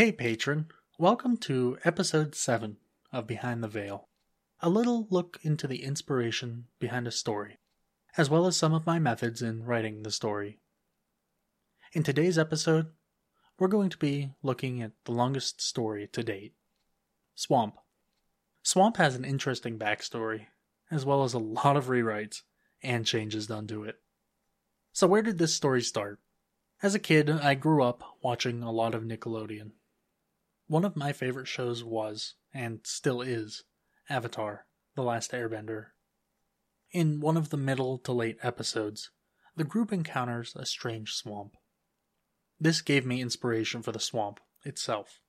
Hey, patron. Welcome to episode 7 of Behind the Veil. A little look into the inspiration behind a story, as well as some of my methods in writing the story. In today's episode, we're going to be looking at the longest story to date Swamp. Swamp has an interesting backstory, as well as a lot of rewrites and changes done to it. So, where did this story start? As a kid, I grew up watching a lot of Nickelodeon. One of my favorite shows was, and still is, Avatar The Last Airbender. In one of the middle to late episodes, the group encounters a strange swamp. This gave me inspiration for the swamp itself.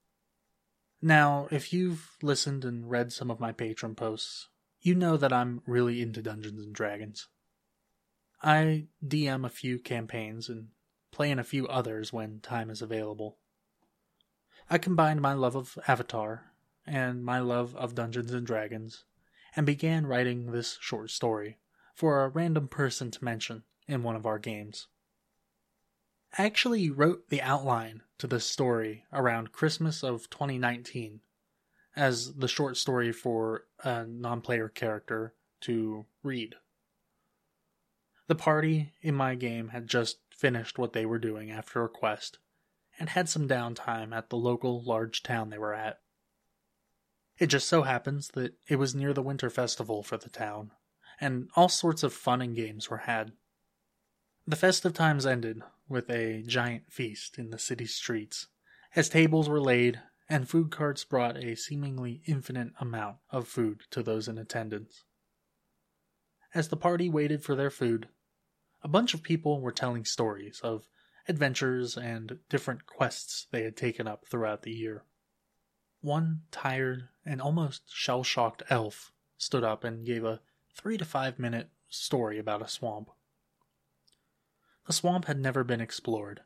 Now, if you've listened and read some of my patron posts, you know that I'm really into Dungeons and Dragons. I DM a few campaigns and play in a few others when time is available. I combined my love of Avatar and my love of Dungeons and Dragons and began writing this short story for a random person to mention in one of our games. I actually wrote the outline to this story around Christmas of 2019 as the short story for a non player character to read. The party in my game had just finished what they were doing after a quest, and had some downtime at the local large town they were at. It just so happens that it was near the winter festival for the town, and all sorts of fun and games were had. The festive times ended with a giant feast in the city streets, as tables were laid and food carts brought a seemingly infinite amount of food to those in attendance. As the party waited for their food, a bunch of people were telling stories of adventures and different quests they had taken up throughout the year. One tired and almost shell shocked elf stood up and gave a three to five minute story about a swamp. The swamp had never been explored,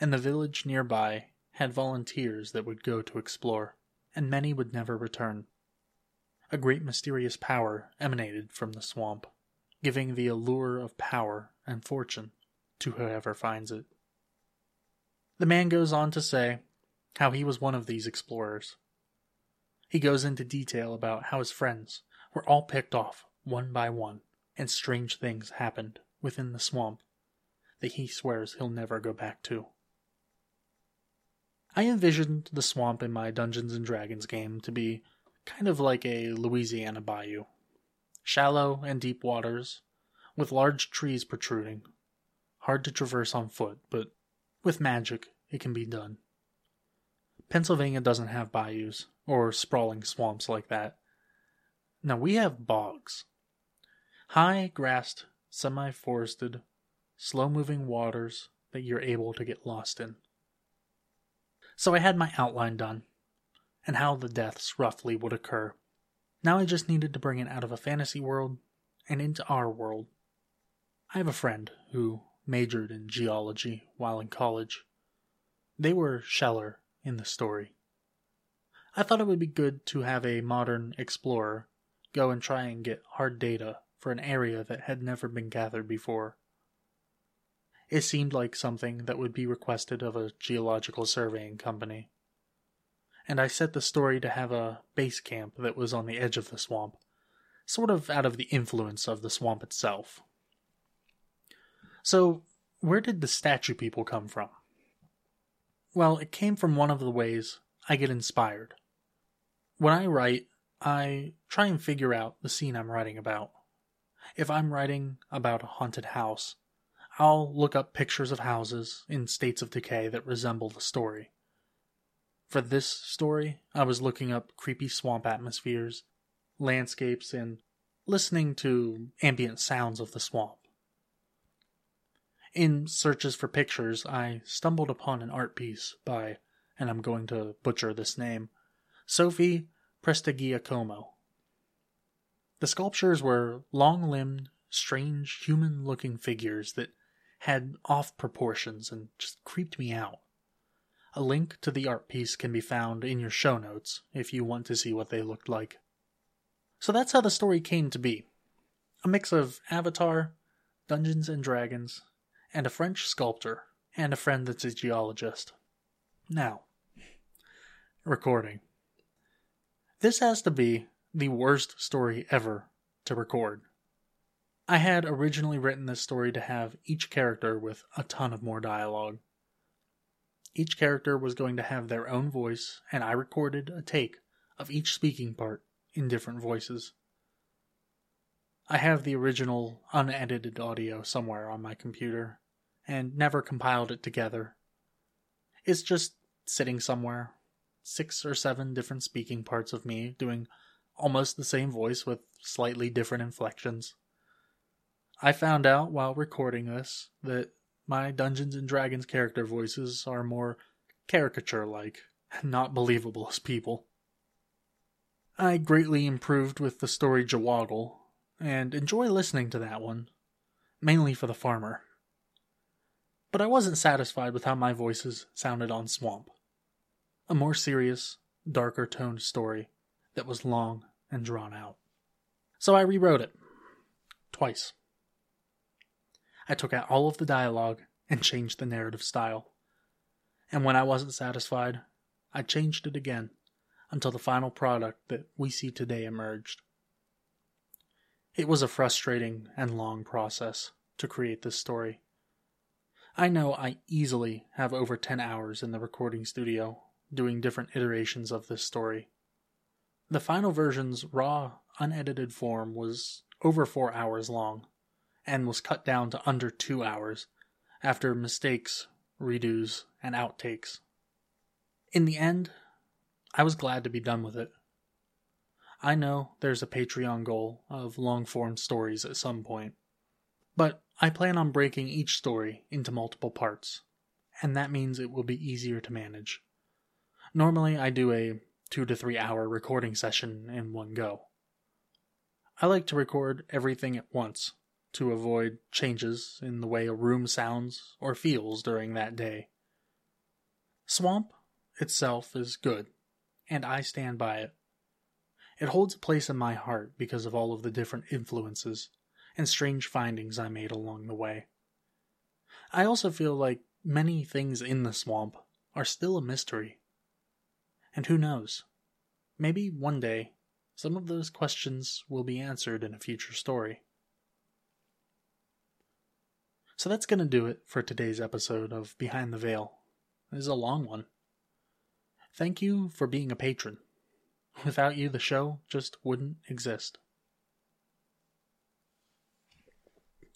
and the village nearby had volunteers that would go to explore, and many would never return. A great mysterious power emanated from the swamp, giving the allure of power and fortune to whoever finds it. The man goes on to say how he was one of these explorers. He goes into detail about how his friends were all picked off one by one, and strange things happened within the swamp that he swears he'll never go back to. I envisioned the swamp in my Dungeons and Dragons game to be kind of like a Louisiana bayou. Shallow and deep waters, with large trees protruding. Hard to traverse on foot, but with magic it can be done. Pennsylvania doesn't have bayous or sprawling swamps like that. Now we have bogs. High grassed, semi forested, slow moving waters that you're able to get lost in. So I had my outline done, and how the deaths roughly would occur. Now I just needed to bring it out of a fantasy world and into our world. I have a friend who majored in geology while in college. They were Scheller in the story. I thought it would be good to have a modern explorer go and try and get hard data for an area that had never been gathered before. It seemed like something that would be requested of a geological surveying company. And I set the story to have a base camp that was on the edge of the swamp, sort of out of the influence of the swamp itself. So, where did the statue people come from? Well, it came from one of the ways I get inspired. When I write, I try and figure out the scene I'm writing about. If I'm writing about a haunted house, I'll look up pictures of houses in states of decay that resemble the story. For this story, I was looking up creepy swamp atmospheres, landscapes, and listening to ambient sounds of the swamp. In searches for pictures, I stumbled upon an art piece by, and I'm going to butcher this name, Sophie Prestigiacomo. The sculptures were long limbed, strange, human looking figures that had off proportions and just creeped me out. A link to the art piece can be found in your show notes if you want to see what they looked like. So that's how the story came to be a mix of Avatar, Dungeons and Dragons, and a French sculptor, and a friend that's a geologist. Now, recording. This has to be the worst story ever to record. I had originally written this story to have each character with a ton of more dialogue. Each character was going to have their own voice, and I recorded a take of each speaking part in different voices. I have the original unedited audio somewhere on my computer and never compiled it together. It's just sitting somewhere, six or seven different speaking parts of me doing almost the same voice with slightly different inflections. I found out while recording this that my Dungeons and Dragons character voices are more caricature like, and not believable as people. I greatly improved with the story Jawoggle, and enjoy listening to that one, mainly for the farmer. But I wasn't satisfied with how my voices sounded on Swamp. A more serious, darker toned story that was long and drawn out. So I rewrote it. Twice. I took out all of the dialogue and changed the narrative style. And when I wasn't satisfied, I changed it again until the final product that we see today emerged. It was a frustrating and long process to create this story. I know I easily have over 10 hours in the recording studio doing different iterations of this story. The final version's raw, unedited form was over 4 hours long and was cut down to under 2 hours after mistakes, redos, and outtakes. In the end, I was glad to be done with it. I know there's a Patreon goal of long form stories at some point, but I plan on breaking each story into multiple parts, and that means it will be easier to manage. Normally, I do a two to three hour recording session in one go. I like to record everything at once to avoid changes in the way a room sounds or feels during that day. Swamp itself is good, and I stand by it. It holds a place in my heart because of all of the different influences and strange findings I made along the way. I also feel like many things in the swamp are still a mystery. And who knows? Maybe one day some of those questions will be answered in a future story. So that's going to do it for today's episode of Behind the Veil. It is a long one. Thank you for being a patron. Without you, the show just wouldn't exist.